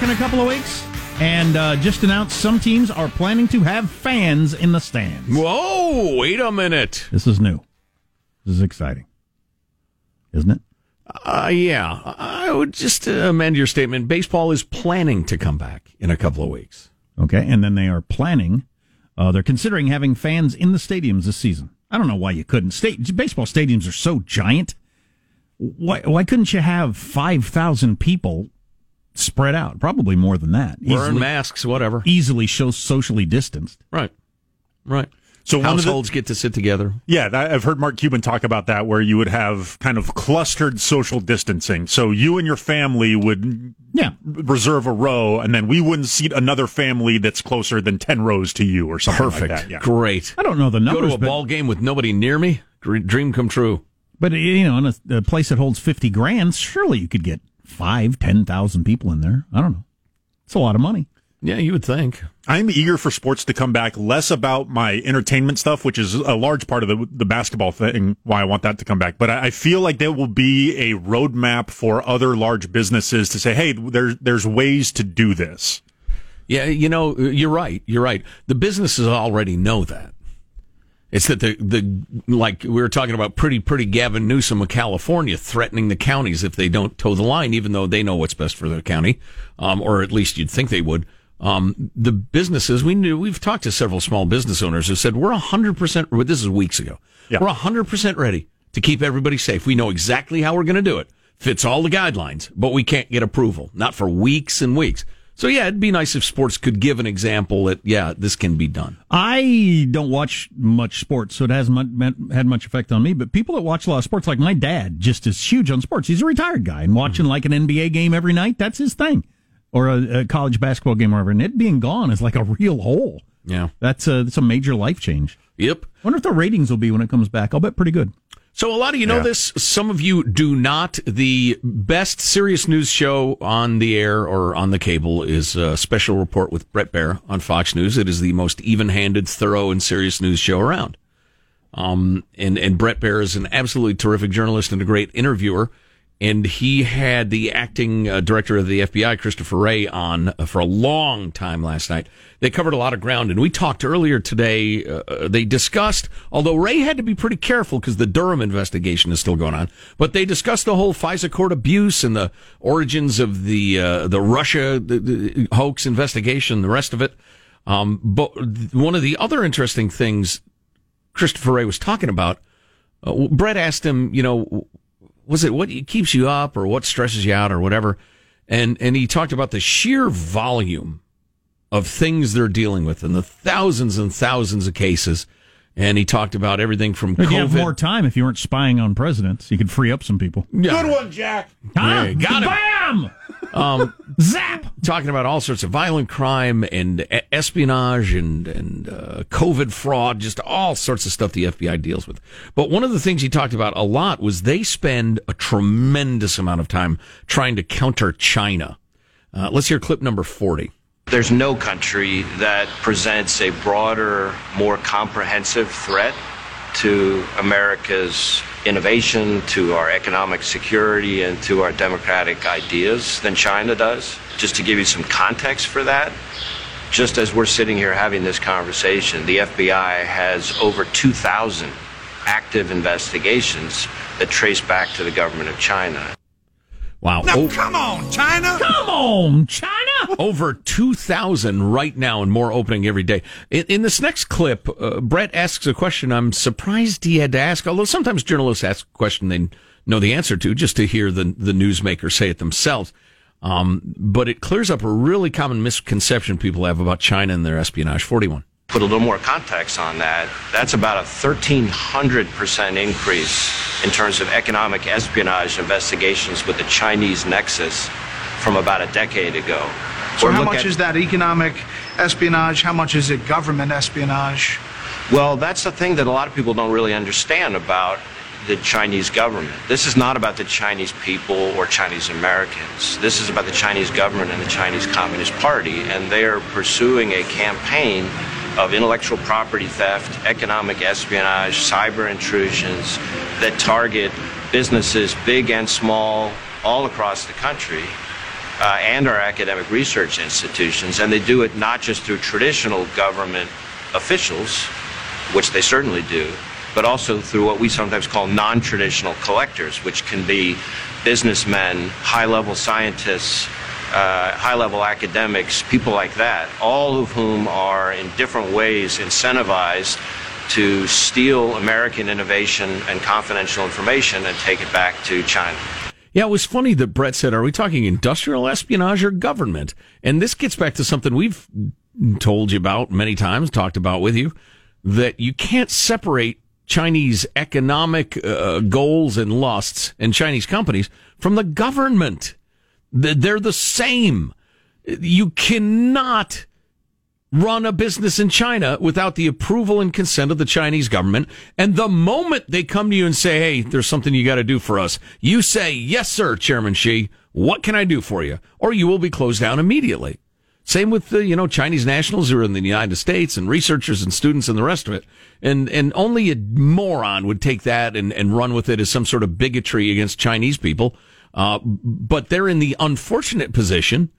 Back in a couple of weeks, and uh, just announced some teams are planning to have fans in the stands. Whoa, wait a minute. This is new. This is exciting, isn't it? Uh, yeah, I would just uh, amend your statement. Baseball is planning to come back in a couple of weeks. Okay, and then they are planning. Uh, they're considering having fans in the stadiums this season. I don't know why you couldn't. State baseball stadiums are so giant. Why why couldn't you have five thousand people spread out? Probably more than that. Wearing masks, whatever. Easily show socially distanced. Right, right. So of the- households get to sit together. Yeah, I've heard Mark Cuban talk about that, where you would have kind of clustered social distancing. So you and your family would Yeah. reserve a row, and then we wouldn't seat another family that's closer than ten rows to you, or something Perfect. like that. Yeah. Great. I don't know the numbers. Go to a but, ball game with nobody near me. Dream come true. but you know, in a, a place that holds fifty grand, surely you could get five, ten thousand people in there. I don't know. It's a lot of money. Yeah, you would think. I'm eager for sports to come back, less about my entertainment stuff, which is a large part of the, the basketball thing, why I want that to come back. But I, I feel like there will be a roadmap for other large businesses to say, hey, there's, there's ways to do this. Yeah, you know, you're right. You're right. The businesses already know that. It's that the the like we were talking about pretty pretty Gavin Newsom of California threatening the counties if they don't toe the line, even though they know what's best for their county, um, or at least you'd think they would. Um, the businesses we knew we've talked to several small business owners who said we're hundred percent. This is weeks ago. Yeah. We're hundred percent ready to keep everybody safe. We know exactly how we're going to do it. Fits all the guidelines, but we can't get approval. Not for weeks and weeks. So yeah, it'd be nice if sports could give an example that yeah, this can be done. I don't watch much sports, so it hasn't had much effect on me. But people that watch a lot of sports, like my dad, just is huge on sports. He's a retired guy and watching mm-hmm. like an NBA game every night, that's his thing. Or a, a college basketball game or whatever. And it being gone is like a real hole. Yeah. That's a, that's a major life change. Yep. wonder if the ratings will be when it comes back. I'll bet pretty good. So a lot of you know Yeah. this. Some of you do not. The best serious news show on the air or on the cable is a special report with Bret Baier on Fox News. It is the most even-handed, thorough, and serious news show around. Um, and, and Bret Baier is an absolutely terrific journalist and a great interviewer. And he had the acting uh, director of the FBI, Christopher Wray, on uh, for a long time last night. They covered a lot of ground, and we talked earlier today. Uh, they discussed, although Wray had to be pretty careful because the Durham investigation is still going on, but they discussed the whole FISA court abuse and the origins of the uh, the Russia the, the hoax investigation, the rest of it. Um, but one of the other interesting things Christopher Wray was talking about, uh, Bret asked him, you know, was it what keeps you up or what stresses you out or whatever? And, and he talked about the sheer volume of things they're dealing with and the thousands and thousands of cases. And he talked about everything from If you have more time, if you weren't spying on presidents, you could free up some people. Yeah. one, Jack. Huh? Yeah, got him. Bam! Um, Zap! Talking about all sorts of violent crime and espionage and and uh, COVID fraud, just all sorts of stuff the FBI deals with. But one of the things he talked about a lot was they spend a tremendous amount of time trying to counter China. Uh, let's hear clip number forty. There's no country that presents a broader, more comprehensive threat to America's innovation, to our economic security, and to our democratic ideas than China does. Just to give you some context for that, just as we're sitting here having this conversation, the FBI has over 2,000 active investigations that trace back to the government of China. Wow. Now, O- come on, China. Come on, China! over 2,000 right now and more opening every day. In, in this next clip, uh, Bret asks a question I'm surprised he had to ask, although sometimes journalists ask a question they know the answer to just to hear the, the newsmaker say it themselves. Um, but it clears up a really common misconception people have about China and their espionage. 41. Put a little more context on that. That's about a 1,300% increase in terms of economic espionage investigations with the Chinese nexus from about a decade ago. So Or how much is that economic espionage? How much is it government espionage? Well, that's the thing that a lot of people don't really understand about the Chinese government. This is not about the Chinese people or Chinese Americans. This is about the Chinese government and the Chinese Communist Party, and they are pursuing a campaign of intellectual property theft, economic espionage, cyber intrusions that target businesses, big and small, all across the country. uh, and our academic research institutions, and they do it not just through traditional government officials, which they certainly do, but also through what we sometimes call non traditional collectors, which can be businessmen, high level scientists, uh, high level academics, people like that, all of whom are in different ways incentivized to steal American innovation and confidential information and take it back to China. Yeah, it was funny that Bret said, Are we talking industrial espionage or government? And this gets back to something we've told you about many times, talked about with you, that you can't separate Chinese economic uh, goals and lusts and Chinese companies from the government. They're the same. You cannot run a business in China without the approval and consent of the Chinese government. And the moment they come to you and say, Hey, there's something you got to do for us, you say, Yes, sir, Chairman Xi. What can I do for you? Or you will be closed down immediately. Same with the, you know, Chinese nationals who are in the United States and researchers and students and the rest of it. And, and only a moron would take that and, and run with it as some sort of bigotry against Chinese people. Uh, but they're in the unfortunate position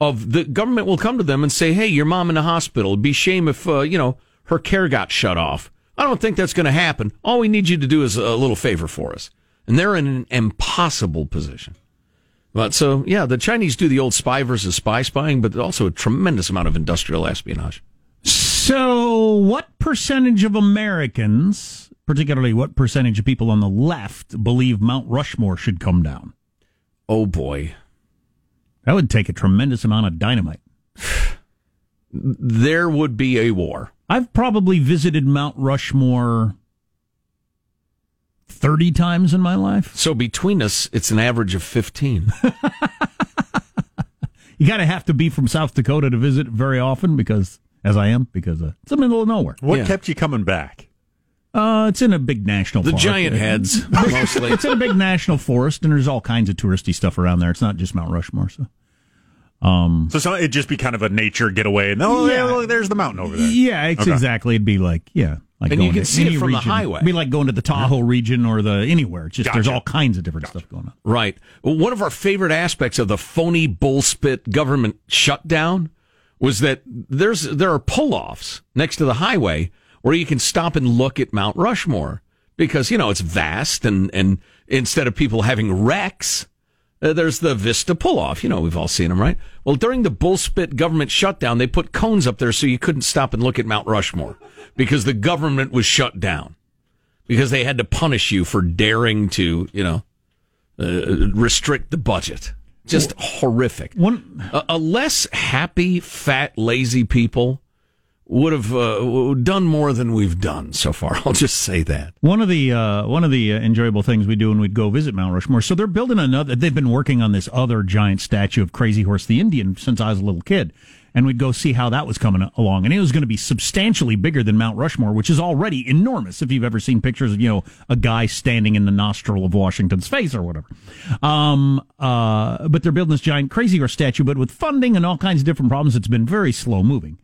of the government will come to them and say, "Hey, your mom in the hospital. It'd be shame if uh, you know her care got shut off." I don't think that's going to happen. All we need you to do is a little favor for us, and they're in an impossible position. But so yeah, the Chinese do the old spy versus spy spying, but also a tremendous amount of industrial espionage. So, what percentage of Americans, particularly what percentage of people on the left, believe Mount Rushmore should come down? Oh boy. That would take a tremendous amount of dynamite. there would be a war. I've probably visited Mount Rushmore 30 times in my life. So between us, it's an average of 15. you got to have to be from South Dakota to visit very often because, as I am, because uh, it's in the middle of nowhere. What yeah. kept you coming back? Uh, it's in a big national forest. the park. giant heads, mostly. it's in a big national forest, and there's all kinds of touristy stuff around there. It's not just Mount Rushmore. So, um, so, it'd just be kind of a nature getaway. And oh, yeah, well, there's the mountain over there. Yeah, it's okay. exactly. It'd be like, yeah, like and you can see it from region. the highway. It'd be like going to the Tahoe region or the anywhere. It's just gotcha. there's all kinds of different gotcha. stuff going on. Right. Well, one of our favorite aspects of the phony bullspit government shutdown was that there's there are pull-offs next to the highway where you can stop and look at Mount Rushmore because, you know, it's vast and, and instead of people having wrecks, uh, there's the Vista pull off. You know, we've all seen them, right? Well, during the bullspit government shutdown, they put cones up there so you couldn't stop and look at Mount Rushmore because the government was shut down because they had to punish you for daring to, you know, uh, restrict the budget. Just horrific. One, a, a less happy, fat, lazy people would have uh, done more than we've done so far. I'll just say that. One of the uh, one of the uh, enjoyable things we do when we'd go visit Mount Rushmore. So they're building another. They've been working on this other giant statue of Crazy Horse the Indian since I was a little kid, and we'd go see how that was coming along. And it was going to be substantially bigger than Mount Rushmore, which is already enormous. If you've ever seen pictures of you know a guy standing in the nostril of Washington's face or whatever. Um, uh, but they're building this giant Crazy Horse statue, but with funding and all kinds of different problems, it's been very slow moving.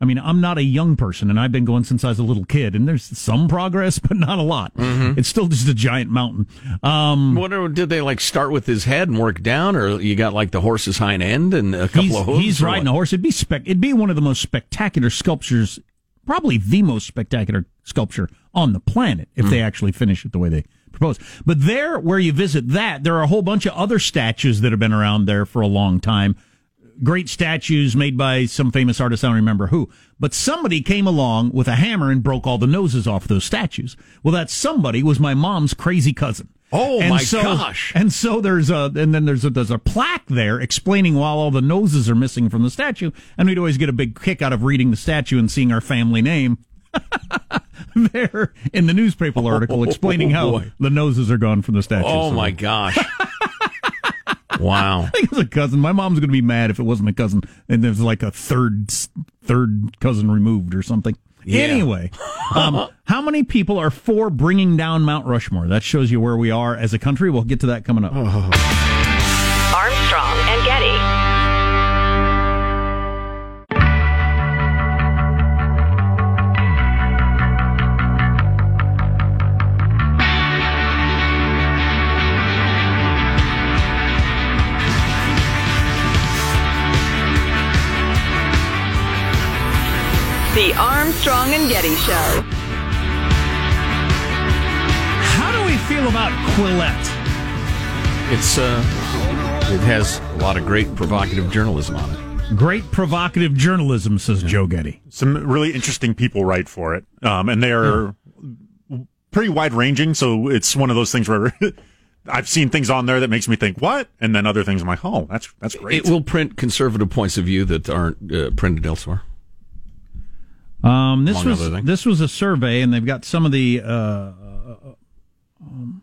I mean, I'm not a young person, and I've been going since I was a little kid, and there's some progress, but not a lot. Mm-hmm. It's still just a giant mountain. Um, what did they like start with his head and work down, or you got like the horse's hind end and a couple of hooves? He's riding a horse. It'd be spec. It'd be one of the most spectacular sculptures, probably the most spectacular sculpture on the planet, if mm. they actually finish it the way they propose. But there, where you visit that, there are a whole bunch of other statues that have been around there for a long time great statues made by some famous artist. I don't remember who, but somebody came along with a hammer and broke all the noses off those statues. Well, that somebody was my mom's crazy cousin. Oh and my so, gosh! And so there's a, and then there's a, there's a plaque there explaining why all the noses are missing from the statue, and we'd always get a big kick out of reading the statue and seeing our family name there in the newspaper article oh, explaining oh, how the noses are gone from the statue. Oh so. my gosh! Wow. I think it was a cousin. My mom's going to be mad if it wasn't a cousin and there's like a third third cousin removed or something. Yeah. Anyway, um, how many people are for bringing down Mount Rushmore? That shows you where we are as a country. We'll get to that coming up. Oh. Armstrong and Getty Show. How do we feel about Quillette? It's uh, it has a lot of great provocative journalism on it. Great provocative journalism, says Joe Getty. Some really interesting people write for it, um, and they are pretty wide ranging. So it's one of those things where I've seen things on there that makes me think what, and then other things I'm like, oh, that's that's great. It will print conservative points of view that aren't uh, printed elsewhere. Um, this Among was this was a survey, and they've got some of the uh, um,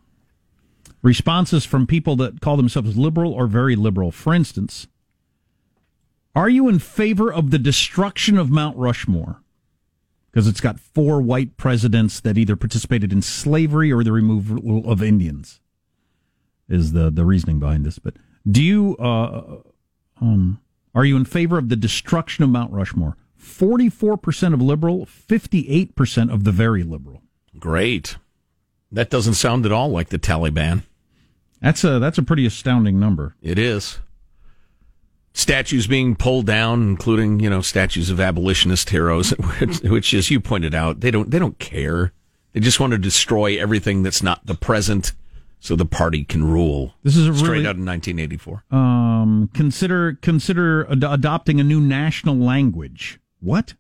responses from people that call themselves liberal or very liberal. For instance, are you in favor of the destruction of Mount Rushmore? Because it's got four white presidents that either participated in slavery or the removal of Indians. Is the the reasoning behind this? But do you uh, um, are you in favor of the destruction of Mount Rushmore? Forty-four percent of liberal, fifty-eight percent of the very liberal. Great. That doesn't sound at all like the Taliban. That's a that's a pretty astounding number. It is. Statues being pulled down, including you know statues of abolitionist heroes, which, which, as you pointed out, they don't they don't care. They just want to destroy everything that's not the present, so the party can rule. This is straight really out of 1984. um consider consider ad- adopting a new national language. What?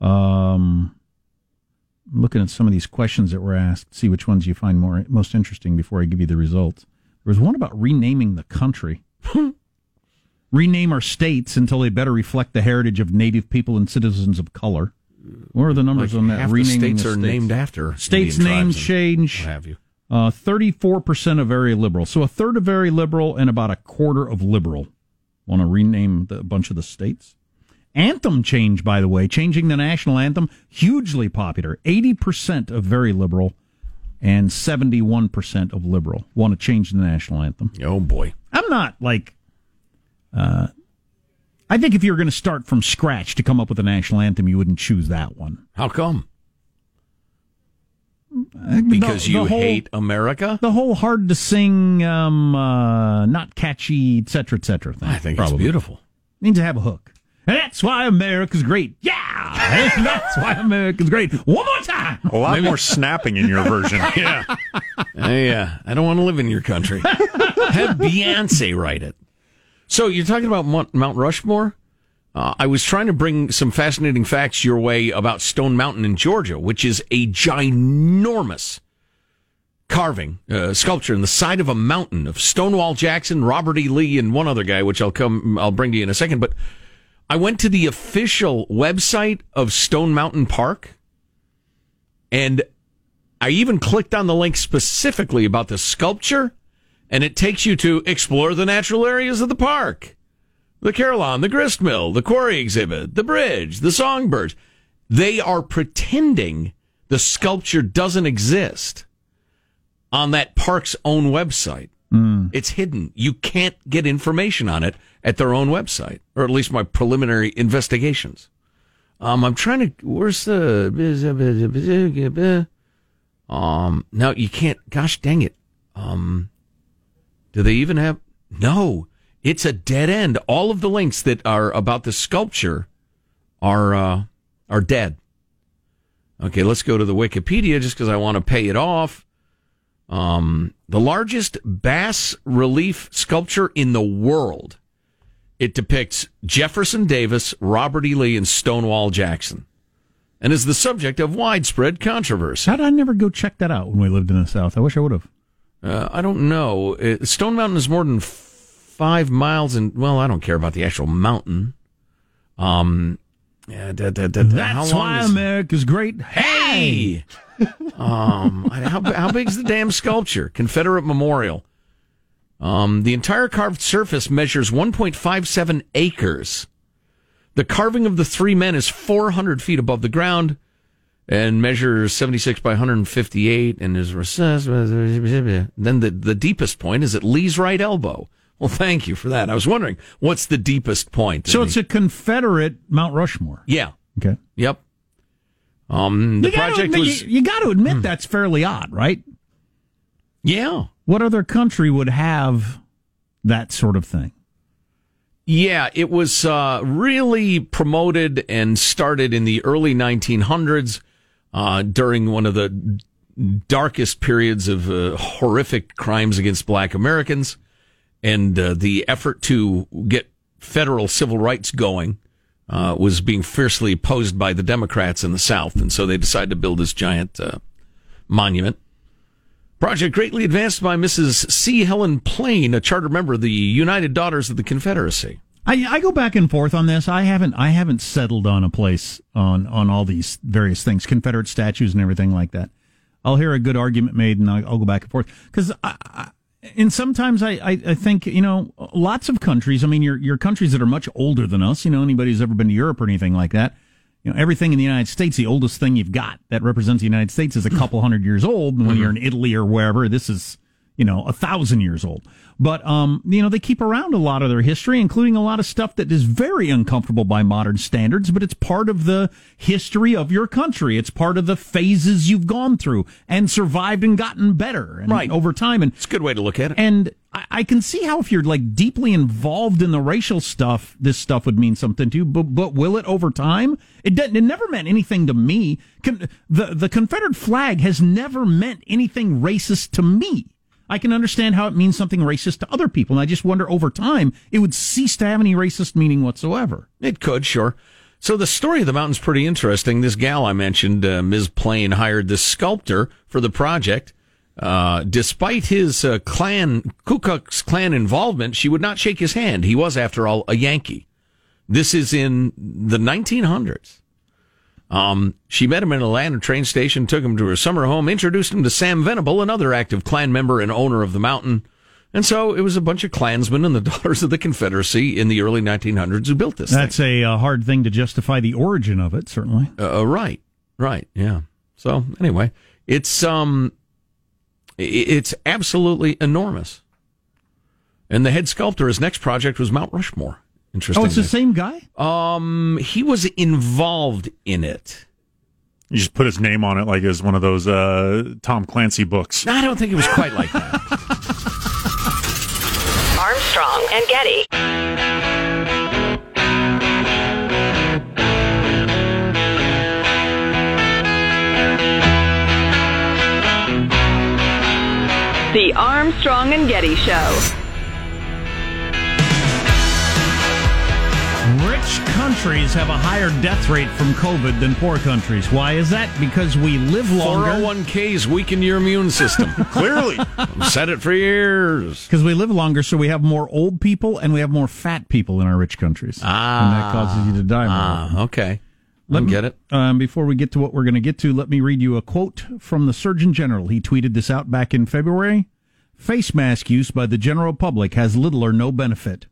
Um, I'm looking at some of these questions that were asked. See which ones you find more most interesting before I give you the results. There was one about renaming the country. Rename our states until they better reflect the heritage of native people and citizens of color. What are the numbers Like on that? half the Renaming states are named after states' names change. What have you? Uh, 34% of very liberal. So a third of very liberal and about a quarter of liberal want to rename the, a bunch of the states. Anthem change, by the way, changing the national anthem, hugely popular. 80% of very liberal and 71% of liberal want to change the national anthem. Oh boy. I'm not like, uh, I think if you were going to start from scratch to come up with a national anthem, you wouldn't choose that one. How come? Because the you whole- hate America? the whole hard to sing, um, uh, not catchy, et cetera, et cetera thing. I think probably. it's beautiful. Needs to have a hook. And that's why America's great. Yeah, and that's why America's great. One more time. a lot more snapping in your version. Yeah. yeah. I don't want to live in your country. Have Beyonce write it. So you're talking about Mount Mount Rushmore? Uh, I was trying to bring some fascinating facts your way about Stone Mountain in Georgia, which is a ginormous carving, uh, sculpture in the side of a mountain of Stonewall Jackson, Robert E. Lee, and one other guy, which I'll come, I'll bring to you in a second. But I went to the official website of Stone Mountain Park, and I even clicked on the link specifically about the sculpture, and it takes you to explore the natural areas of the park. The Carillon, the grist mill, the quarry exhibit, the bridge, the songbirds. They are pretending the sculpture doesn't exist on that park's own website. It's hidden. You can't get information on it at their own website, or at least my preliminary investigations. Um, I'm trying to. Where's the? Um, no, you can't. Gosh dang it. Um, do they even have? No, it's a dead end. All of the links that are about the sculpture are uh, are dead. Okay, let's go to the Wikipedia just because I want to pay it off. Um, the largest bas relief sculpture in the world. It depicts Jefferson Davis, Robert E. Lee, and Stonewall Jackson, and is the subject of widespread controversy. How did I never go check that out when we lived in the South? I wish I would have. Uh, I don't know. Uh, Stone Mountain is more than f- five miles, and well, I don't care about the actual mountain. Um, yeah, da, da, da, That's why is- America's great. Hey! Um, how how big's the damn sculpture? Confederate Memorial. Um, the entire carved surface measures 1.57 acres. The carving of the three men is 400 feet above the ground and measures 76 by 158 and is recessed. Then the, the deepest point is at Lee's right elbow. Well, thank you for that. I was wondering what's the deepest point. So it's a Confederate Mount Rushmore. yeah, Okay. yep. Um, the project admit- was You, you got to admit that's fairly odd, right? yeah. What other country would have that sort of thing? Yeah, it was uh, really promoted and started in the early 1900s uh, during one of the darkest periods of uh, horrific crimes against black Americans. And uh, the effort to get federal civil rights going uh, was being fiercely opposed by the Democrats in the South. And so they decided to build this giant uh, monument. Project greatly advanced by Mrs. C. Helen Plane, a charter member of the United Daughters of the Confederacy. I, I go back and forth on this. I haven't I haven't settled on a place on on all these various things, Confederate statues and everything like that. I'll hear a good argument made, and I'll, I'll go back and forth because I, I, and sometimes I, I, I think you know lots of countries. I mean, your your countries that are much older than us. You know, anybody who's ever been to Europe or anything like that. You know, everything in the United States, the oldest thing you've got that represents the United States is a couple hundred years old. And when mm-hmm. you're in Italy or wherever, this is you know a thousand years old. But um, you know, they keep around a lot of their history, including a lot of stuff that is very uncomfortable by modern standards, but it's part of the history of your country. It's part of the phases you've gone through and survived and gotten better and Right. over time. And It's a good way to look at it. and I, I can see how if you're like deeply involved in the racial stuff, this stuff would mean something to you. But but will it over time? It doesn't. It never meant anything to me. Con, the the Confederate flag has never meant anything racist to me. I can understand how it means something racist to other people, and I just wonder over time it would cease to have any racist meaning whatsoever. It could, sure. So the story of the mountain's pretty interesting. This gal I mentioned, uh, Ms. Plane, hired this sculptor for the project. Uh, despite his uh, Klan, Ku Klux Klan involvement, she would not shake his hand. He was, after all, a Yankee. This is in the 1900s. Um, she met him in Atlanta train station, took him to her summer home, introduced him to Sam Venable, another active Klan member and owner of the mountain. And so it was a bunch of Klansmen and the Daughters of the Confederacy in the early 1900s who built this thing. That's a uh, hard thing to justify the origin of it, certainly. Uh, right, right, yeah. So anyway, it's um, it's absolutely enormous. And the head sculptor, his next project was Mount Rushmore. Interesting. Oh, it's the same guy. Um, he was involved in it. You just put his name on it like it's one of those uh, Tom Clancy books. I don't think it was quite like that. Armstrong and Getty. The Armstrong and Getty Show. Rich countries have a higher death rate from COVID than poor countries. Why is that? Because we live longer. 401ks weaken your immune system. Clearly. I've said it for years. Because we live longer, so we have more old people and we have more fat people in our rich countries. Ah. and that causes you to die more. Ah, okay. Let Let me- get it. Um, before we get to what we're going to get to, let me read you a quote from the Surgeon General. He tweeted this out back in February. Face mask use by the general public has little or no benefit.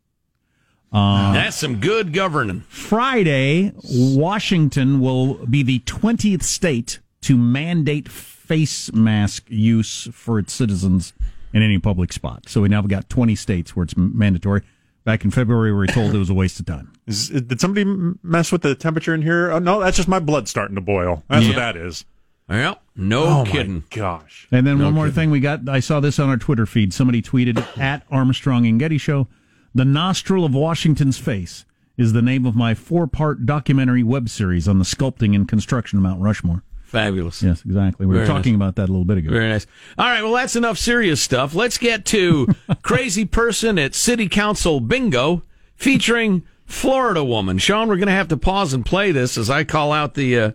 Um, that's some good governing. Friday, Washington will be the 20th state to mandate face mask use for its citizens in any public spot. So we now have got 20 states where it's mandatory. Back in February, we were told it was a waste of time. Is, did somebody mess with the temperature in here? Oh, no, that's just my blood starting to boil. That's what that is. Yep. No oh kidding. my gosh. And then one more thing we got, I saw this on our Twitter feed. Somebody tweeted at Armstrong and Getty Show, the nostril of Washington's face is the name of my four part documentary web series on the sculpting and construction of Mount Rushmore. Fabulous. Yes, exactly. We were Very talking about that a little bit ago. Very nice. All right, well, that's enough serious stuff. Let's get to Crazy Person at City Council Bingo featuring Florida Woman. Sean, we're going to have to pause and play this as I call out the uh,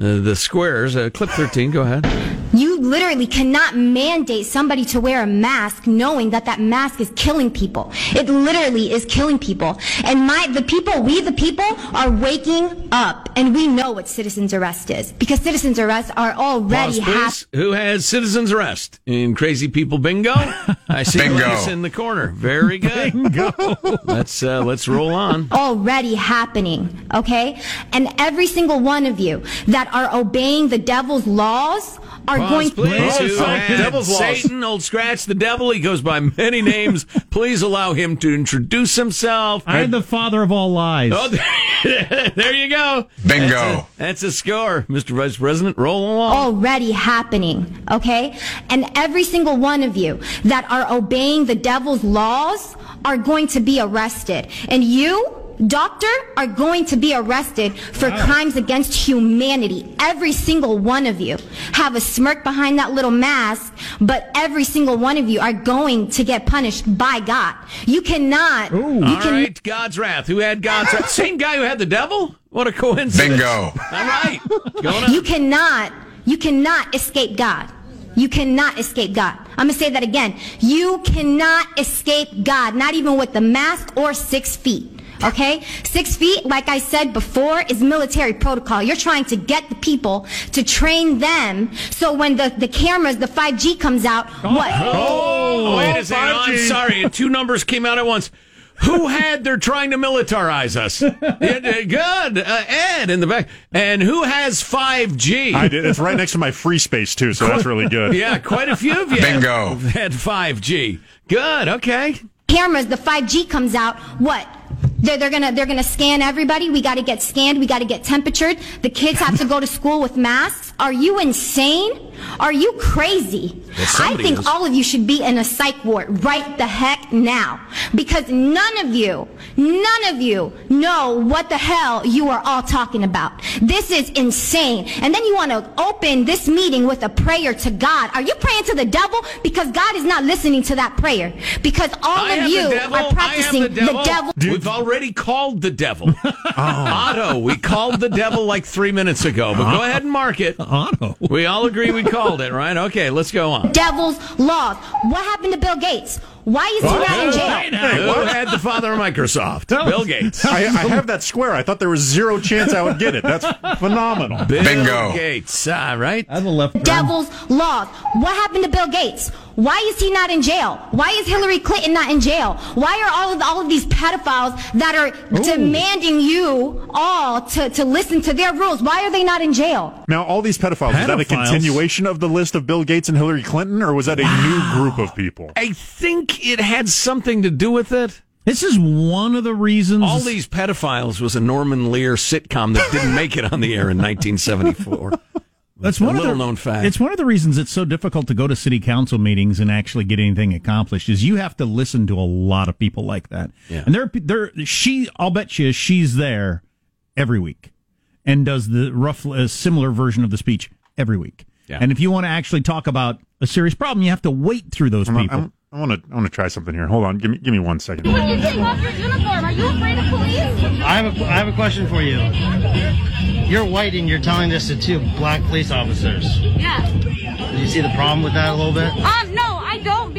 uh, the squares. Uh, clip 13, go ahead. You literally cannot mandate somebody to wear a mask knowing that that mask is killing people. It literally is killing people. And my, the people, we the people are waking up and we know what citizen's arrest is because citizen's arrests are already Pause, happening. Who has citizens arrest in Crazy People Bingo? I see Bingo. In the corner. Very good. Bingo. let's uh, let's roll on. already happening, okay? And every single one of you that are obeying the devil's laws are going Pause, please. Oh, Who it's like has devil's. Satan, old scratch the devil. He goes by many names. Please allow him to introduce himself. I am the father of all lies. Oh, there- there you go. Bingo. That's a, that's a score, Mr. Vice President. Roll along. already happening, okay? And every single one of you that are obeying the devil's laws are going to be arrested. And you, doctor, are going to be arrested for crimes against humanity. Every single one of you have a smirk behind that little mask, but every single one of you are going to get punished by God. You cannot, you All can right, God's wrath. Who had God's wrath? Same guy who had the devil? What a coincidence. Bingo. All right. You cannot, you cannot escape God. You cannot escape God. I'm gonna say that again. You cannot escape God, not even with the mask or six feet. Okay? Six feet, like I said before, is military protocol. You're trying to get the people to train them so when the, the cameras, the 5G comes out, what? Oh, wait a second. Oh, I'm sorry. Two numbers came out at once. Who had they're trying to militarize us? Uh, Good. Uh, Ed in the back. And who has 5G? I did. It's right next to my free space too, so that's really good. Yeah, quite a few of you Bingo. have had 5G. Good. Okay. cameras, the 5G comes out, what? They're, they're gonna they're gonna scan everybody. We got to get scanned. We got to get temperatured. The kids have to go to school with masks. Are you insane? Are you crazy? I think is. all of you should be in a psych ward right the heck now, because none of you, none of you know what the hell you are all talking about. This is insane. And then you want to open this meeting with a prayer to God. Are you praying to the devil? Because God is not listening to that prayer. Because all I of you are practicing I have the devil. devil. We've already called the devil. Oh. Otto, we called the devil like three minutes ago, but uh-huh. go ahead and mark it. Uh-huh. Otto. We all agree we called it, right? Okay, let's go on. devil's laws. What happened to Bill Gates? Why is he not in jail? Who had the father of Microsoft? Bill Gates. I, I have that square. I thought there was zero chance I would get it. That's phenomenal. Bingo. Bill Bingo. Gates. Uh, right? I have a left. Devil's laws. What happened to Bill Gates? Why is he not in jail? Why is Hillary Clinton not in jail? Why are all of all of these pedophiles that are demanding you all to, to listen to their rules? Why are they not in jail? Now, all these pedophiles, is that a continuation of the list of Bill Gates and Hillary Clinton, or was that a new group of people? I think it had something to do with it. This is one of the reasons. All these pedophiles was a Norman Lear sitcom that didn't make it on the air in 1974. That's a one of little the, known fact. It's one of the reasons it's so difficult to go to city council meetings and actually get anything accomplished. Is you have to listen to a lot of people like that. Yeah. And there, there, she, I'll bet you, she's there every week and does the rough, uh, similar version of the speech every week. Yeah. And if you want to actually talk about a serious problem, you have to wait through those I'm- people. I'm- I want to. I want to try something here. Hold on. Give me. Give me one second. you take off your uniform? Are you afraid of police? I have a, I have a question for you. You're white and you're telling this to two black police officers. Yeah. Do you see the problem with that a little bit? Um, no, I don't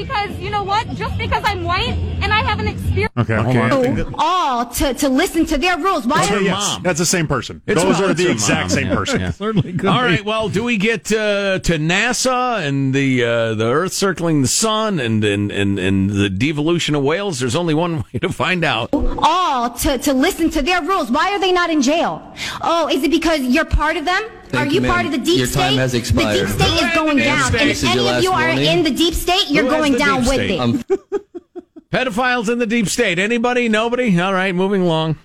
because you know what? Just because I'm white and I have an experience. Okay. Hold on. That- All to, to listen to their rules. Why Okay, are yes, mom. that's the same person. It's Those mom. are the exact mom. same Yeah. person. Yeah. Certainly could All be. right. Well, do we get uh, to NASA and the uh, the Earth circling the sun and, and and and the devolution of whales? There's only one way to find out. all to, to listen to their rules. Why are they not in jail? Oh, is it because you're part of them? Thank are you, you part of the deep Your state? time has expired. The deep state is going down. state. And if any of you are warning. in the deep state, you're Who going down with state? it. Um, Pedophiles in the deep state. Anybody? Nobody? All right. Moving along.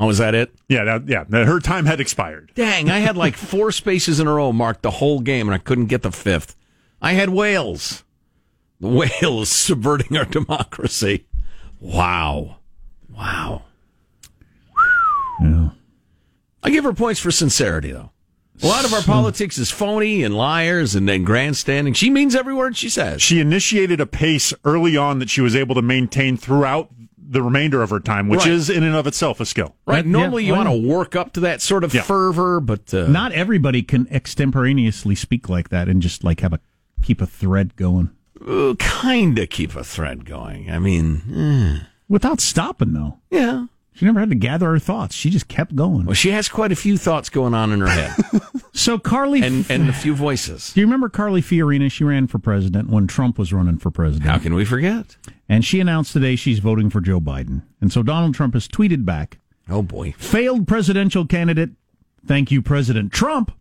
Oh, is that it? Yeah. That, yeah. Her time had expired. Dang, I had like four spaces in a row marked the whole game, and I couldn't get the fifth. I had whales. The whales subverting our democracy. Wow. Wow. Yeah. I give her points for sincerity, though. A lot of our politics is phony and liars and then grandstanding. She means every word she says. She initiated a pace early on that she was able to maintain throughout the remainder of her time, which Right. is in and of itself a skill. Right? Yeah, Normally, you well- want to work up to that sort of Yeah. fervor, but uh, Not everybody can extemporaneously speak like that and just like have a keep a thread going kind of keep a thread going. I mean, eh, without stopping though. yeah. She never had to gather her thoughts. She just kept going. Well, she has quite a few thoughts going on in her head, So Carly, and and a few voices. do you remember Carly Fiorina? She ran for president when Trump was running for president. How can we forget? And she announced today she's voting for Joe Biden. And so Donald Trump has tweeted back, Oh boy. failed presidential candidate. Thank you, President Trump.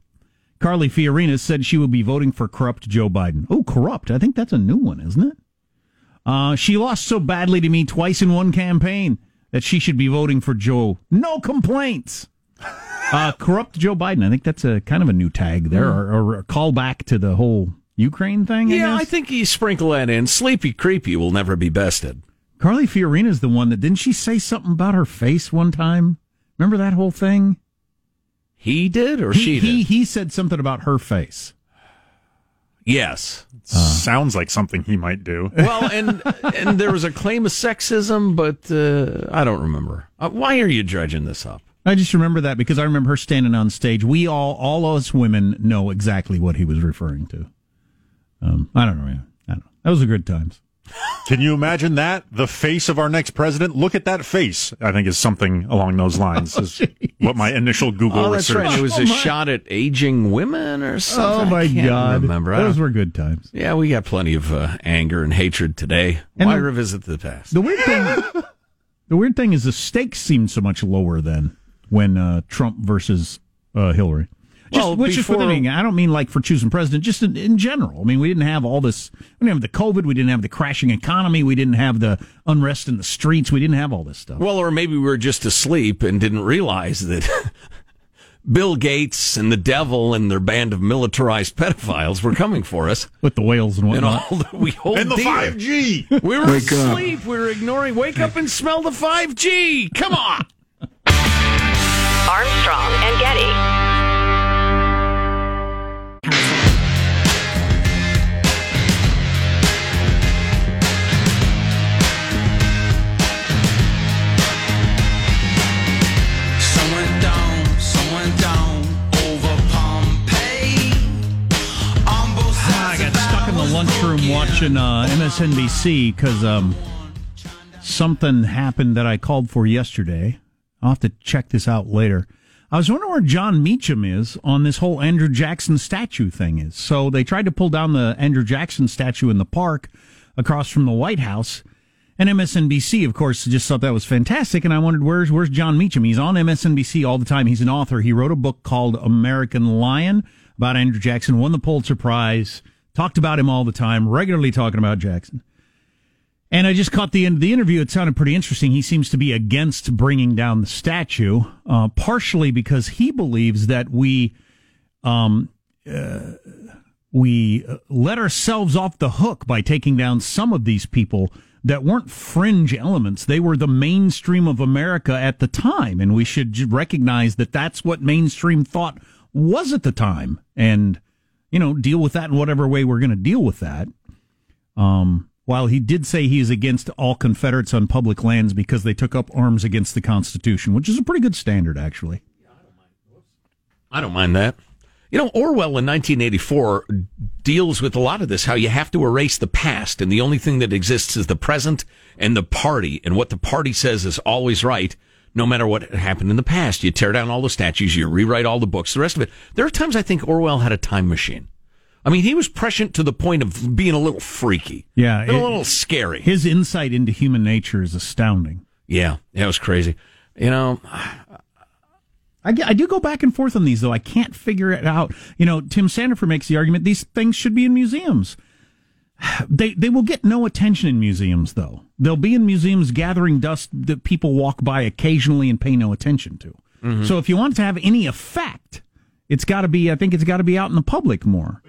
Carly Fiorina said she will be voting for corrupt Joe Biden. Oh, corrupt. I think that's a new one, isn't it? Uh, she lost so badly to me twice in one campaign. That she should be voting for Joe. No complaints. Uh, corrupt Joe Biden. I think that's a kind of a new tag there, or, or a callback to the whole Ukraine thing. I Yeah, I guess? think you sprinkle that in. Sleepy creepy will never be bested. Carly Fiorina's the one that didn't she say something about her face one time? Remember that whole thing? He did or he, she did? he he said something about her face. Yes. Sounds like something he might do. Well, and and there was a claim of sexism, but uh, I don't remember. Uh, why are you dredging this up? I just remember that because I remember her standing on stage. We all, all us women, know exactly what he was referring to. Um, I don't know. I don't know. That was a good times. Can you imagine that? The face of our next president? Look at that face. I think is something along those lines. Is what my initial Google Oh, research. right. It was Oh, a my- shot at aging women or something. Oh my God! Remember? Those don't- were good times. yeah, we got plenty of uh, anger and hatred today. And Why the- revisit the past? The weird thing, the weird thing is the stakes seemed so much lower then when uh, Trump versus uh, Hillary. Just, Well, which is for before- anything. I don't mean like for choosing president, just in, in general. I mean, we didn't have all this. We didn't have the COVID. We didn't have the crashing economy. We didn't have the unrest in the streets. We didn't have all this stuff. Well, or maybe we were just asleep and didn't realize that Bill Gates and the devil and their band of militarized pedophiles were coming for us. with the whales and And whatnot. all that we hold and the five G. We were asleep. We were ignoring. Wake up and smell the 5G. Come on. Armstrong and Getty. Watching uh, MSNBC because um, something happened that I called for yesterday. I'll have to check this out later. I was wondering where Jon Meacham is on this whole Andrew Jackson statue thing is. So they tried to pull down the Andrew Jackson statue in the park across from the White House. And MSNBC, of course, just thought that was fantastic. And I wondered, where's, where's Jon Meacham? He's on MSNBC all the time. He's an author. He wrote a book called American Lion about Andrew Jackson, won the Pulitzer Prize, talked about him all the time, regularly talking about Jackson. And I just caught the end of the interview. It sounded pretty interesting. He seems to be against bringing down the statue, uh, partially because he believes that we, um, uh, we uh, let ourselves off the hook by taking down some of these people that weren't fringe elements. They were the mainstream of America at the time, and we should recognize that that's what mainstream thought was at the time, and you know, deal with that in whatever way we're going to deal with that. Um, while he did say he is against all Confederates on public lands because they took up arms against the Constitution, which is a pretty good standard, actually. I don't mind that. You know, Orwell in 1984 deals with a lot of this, how you have to erase the past, and the only thing that exists is the present and the party, and what the party says is always right, no matter what happened in the past. You tear down all the statues, you rewrite all the books, the rest of it. There are times I think Orwell had a time machine. I mean, he was prescient to the point of being a little freaky. Yeah, Been a little scary. His insight into human nature is astounding. Yeah, that was crazy. You know, I, I do go back and forth on these, though. I can't figure it out. You know, Tim Sandefur makes the argument these things should be in museums. They they will get no attention in museums, though. They'll be in museums gathering dust that people walk by occasionally and pay no attention to. Mm-hmm. So if you want it to have any effect, it's got to be. I think it's got to be out in the public more.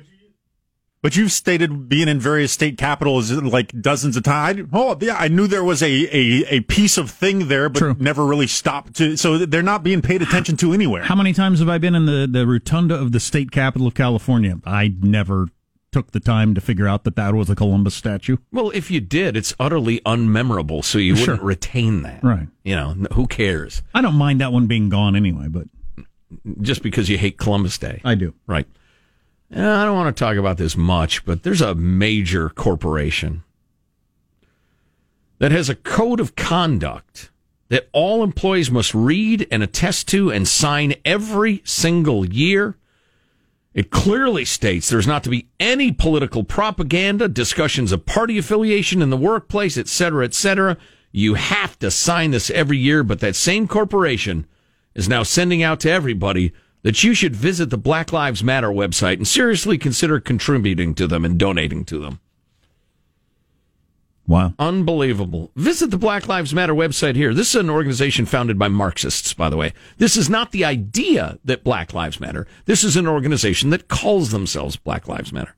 But you've stated being in various state capitals like dozens of times. Oh, yeah, I knew there was a, a, a piece of thing there, but True. never really stopped to. So they're not being paid attention to anywhere. How many times have I been in the, the rotunda of the state capital of California? I never took the time to figure out that that was a Columbus statue. well, if you did, it's utterly unmemorable, so you wouldn't retain that. Right. You know, who cares? I don't mind that one being gone anyway, but Just because you hate Columbus Day. I do. Right. I don't want to talk about this much, but there's a major corporation that has a code of conduct that all employees must read and attest to and sign every single year. It clearly states there's not to be any political propaganda, discussions of party affiliation in the workplace, et cetera, et cetera. You have to sign this every year, but that same corporation is now sending out to everybody that you should visit the Black Lives Matter website and seriously consider contributing to them and donating to them. Wow. Unbelievable. Visit the Black Lives Matter website here. This is an organization founded by Marxists, by the way. This is not the idea that Black Lives Matter. This is an organization that calls themselves Black Lives Matter.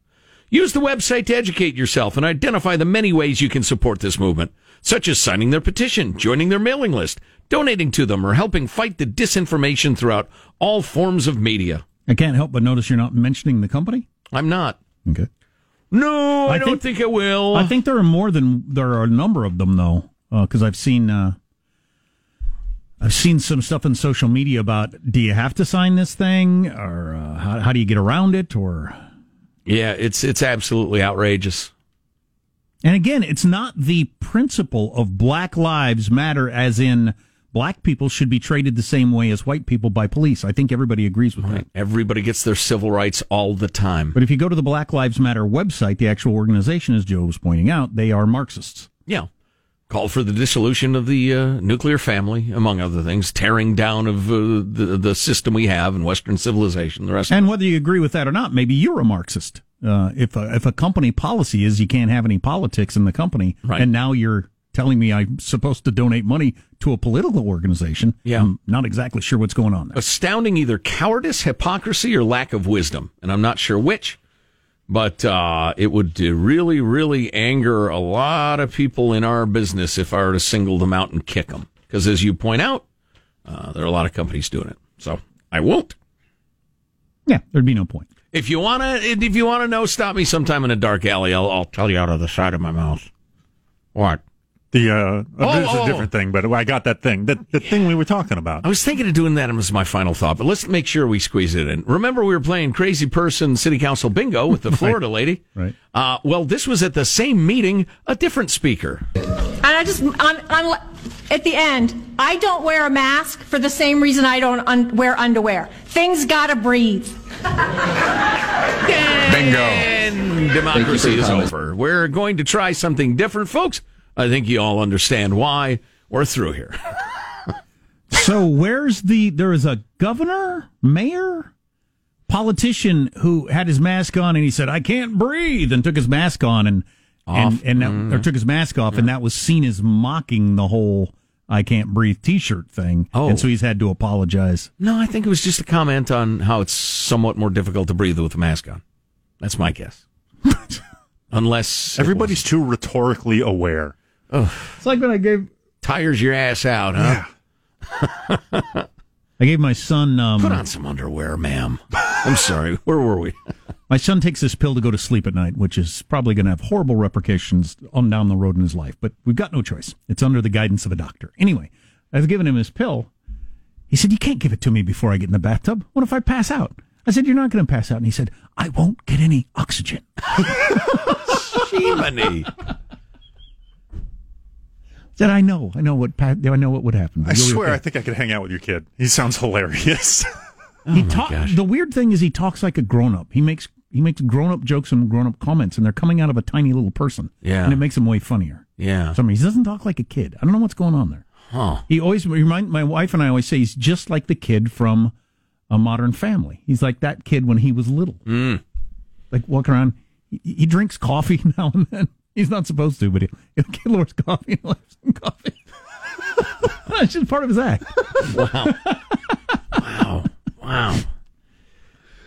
Use the website to educate yourself and identify the many ways you can support this movement, such as signing their petition, joining their mailing list, donating to them, or helping fight the disinformation throughout all forms of media. I can't help but notice you're not mentioning the company. I'm not. Okay. No, I, I don't think- think, I will. I think there are more than there are a number of them though, because I've seen uh, I've seen some stuff in social media about do you have to sign this thing or uh, how, how do you get around it or yeah, it's it's absolutely outrageous. and again it's not the principle of Black Lives Matter as in black people should be treated the same way as white people by police. I think everybody agrees with that. Everybody gets their civil rights all the time. But if you go to the Black Lives Matter website, the actual organization, as Joe was pointing out, they are Marxists. Yeah. Call for the dissolution of the uh, nuclear family, among other things, tearing down of uh, the the system we have in Western civilization. The rest, And whether you agree with that or not, maybe you're a Marxist. Uh, if a, if a company policy is you can't have any politics in the company, Right. and now you're telling me I'm supposed to donate money to a political organization, Yeah. I'm not exactly sure what's going on there. astounding either cowardice, hypocrisy, or lack of wisdom, and I'm not sure which. But uh, it would uh, really, really anger a lot of people in our business if I were to single them out and kick them. Because as you point out, uh, there are a lot of companies doing it. So I won't. Yeah, there'd be no point. If you wanna, if you wanna know, stop me sometime in a dark alley. I'll, I'll tell you out of the side of my mouth. What? The uh, Oh, this is oh, a different thing, but I got that thing, that the thing we were talking about. I was thinking of doing that as my final thought, but let's make sure we squeeze it in. Remember, we were playing Crazy Person City Council Bingo with the Florida lady. Right. Uh, well, this was at the same meeting, a different speaker. And I just, I'm, I'm, at the end, I don't wear a mask for the same reason I don't un- wear underwear. Things gotta breathe. Bingo. And democracy is over. We're going to try something different, folks. I think you all understand why. We're through here. So where's the? There is a governor, mayor, politician who had his mask on and he said, "I can't breathe," and took his mask on and and Off. and that, Mhm. or took his mask off, and that was seen as mocking the whole "I can't breathe" T-shirt thing. Oh. and so he's had to apologize. No, I think it was just a comment on how it's somewhat more difficult to breathe with a mask on. That's my guess. Unless Everybody's too rhetorically aware. It's like when I gave tires your ass out, huh? I gave my son um, Put on some underwear, ma'am. I'm sorry. Where were we? My son takes this pill to go to sleep at night, which is probably going to have horrible repercussions on down the road in his life. But we've got no choice. It's under the guidance of a doctor. Anyway, I've given him his pill. He said, "You can't give it to me before I get in the bathtub. What if I pass out?" I said, "You're not going to pass out." And he said, "I won't get any oxygen." Jiminy. Said, "I know, I know what, pa- I know what would happen." I swear. I think I could hang out with your kid. He sounds hilarious. he talks. The weird thing is, he talks like a grown up. He makes he makes grown up jokes and grown up comments, and they're coming out of a tiny little person. Yeah. and it makes him way funnier. Yeah. For some reason, he doesn't talk like a kid. I don't know what's going on there. Huh. He always remind my wife and I always say he's just like the kid from a Modern Family. He's like that kid when he was little, Mm. like walking around. He, he drinks coffee now and then. He's not supposed to, but he, he'll get Lord's coffee and he'll have some coffee. That's just part of his act. Wow. wow. Wow.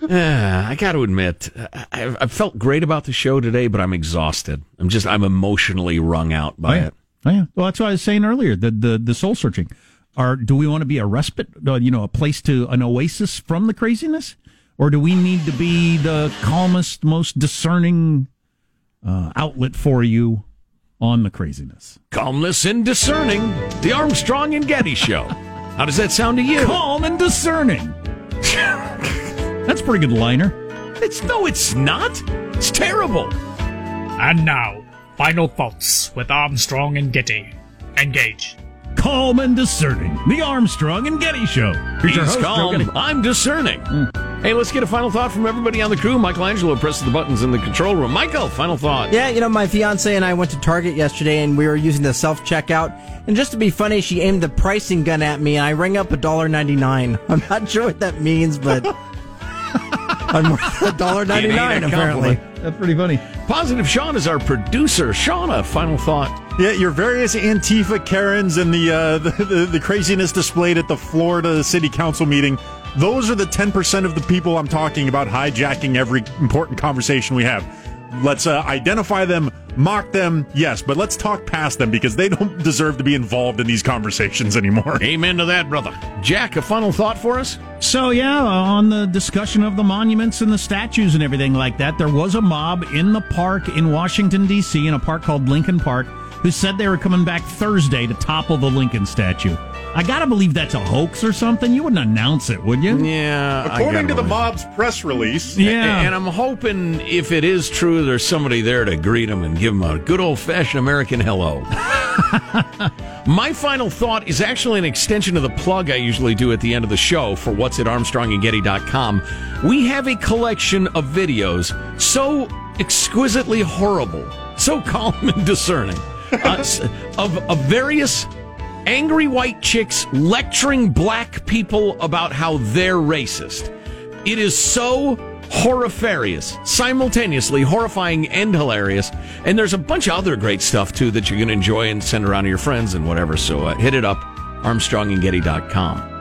Yeah, I got to admit, I, I felt great about the show today, but I'm exhausted. I'm just, I'm emotionally wrung out by oh, yeah. it. Oh, yeah. Well, that's what I was saying earlier. The the, the soul searching. Are do we want to be a respite? Uh, you know, a place to an oasis from the craziness, or do we need to be the calmest, most discerning uh, outlet for you on the craziness? Calmness and discerning. The Armstrong and Getty Show. How does that sound to you? Calm and discerning. That's a pretty good liner. It's no, it's not. It's terrible. And now, final thoughts with Armstrong and Getty. Engage. Calm and discerning. The Armstrong and Getty Show. Here's He's host, calm. Getty. I'm discerning. Hey, let's get a final thought from everybody on the crew. Michelangelo presses the buttons in the control room. Michael, final thought. Yeah, you know, my fiance and I went to Target yesterday and we were using the self checkout. And just to be funny, she aimed the pricing gun at me and I rang up $1.99. I'm not sure what that means, but. I'm worth a dollar ninety nine. It ain't a Apparently. That's pretty funny. Positive Sean is our producer. Shauna, final thought. Yeah, your various Antifa Karens and the, uh, the, the the craziness displayed at the Florida City Council meeting. Those are the ten percent of the people I'm talking about hijacking every important conversation we have. Let's uh, identify them, mock them, yes, but let's talk past them because they don't deserve to be involved in these conversations anymore. Amen to that, brother. Jack, a final thought for us? So yeah, on the discussion of the monuments and the statues and everything like that, there was a mob in the park in Washington D.C. in a park called Lincoln Park who said they were coming back Thursday to topple the Lincoln statue. I gotta believe that's a hoax or something. You wouldn't announce it, would you? Yeah. According gotta the believe- mob's press release, Yeah. And I'm hoping if it is true, there's somebody there to greet him and give him a good old fashioned American hello. My final thought is actually an extension of the plug I usually do at the end of the show for what's at armstrongandgetty.com. We have a collection of videos so exquisitely horrible, so calm and discerning, uh, of, of various angry white chicks lecturing black people about how they're racist. It is so horrifarious, simultaneously horrifying and hilarious. And there's a bunch of other great stuff too that you're going to enjoy and send around to your friends and whatever. So uh, hit it up, armstrongandgetty.com.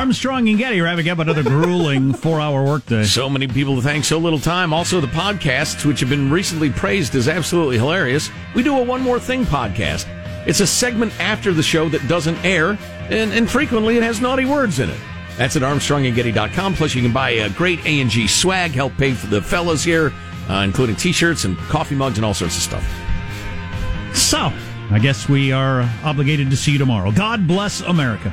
Armstrong and Getty wrapping up another grueling four-hour workday. So many people to thank, so little time. Also, the podcasts, which have been recently praised as absolutely hilarious. We do a One More Thing podcast. It's a segment after the show that doesn't air, and, and frequently it has naughty words in it. That's at armstrongandgetty.com. Plus, you can buy a great A&G swag, help pay for the fellas here, uh, including t-shirts and coffee mugs and all sorts of stuff. So, I guess we are obligated to see you tomorrow. God bless America.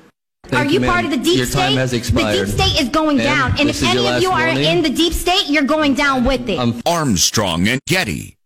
Are you part of the deep Your state? time has expired. The deep state is going down. And if any of last you are warning. in the deep state, you're going down with it. I'm Armstrong and Getty.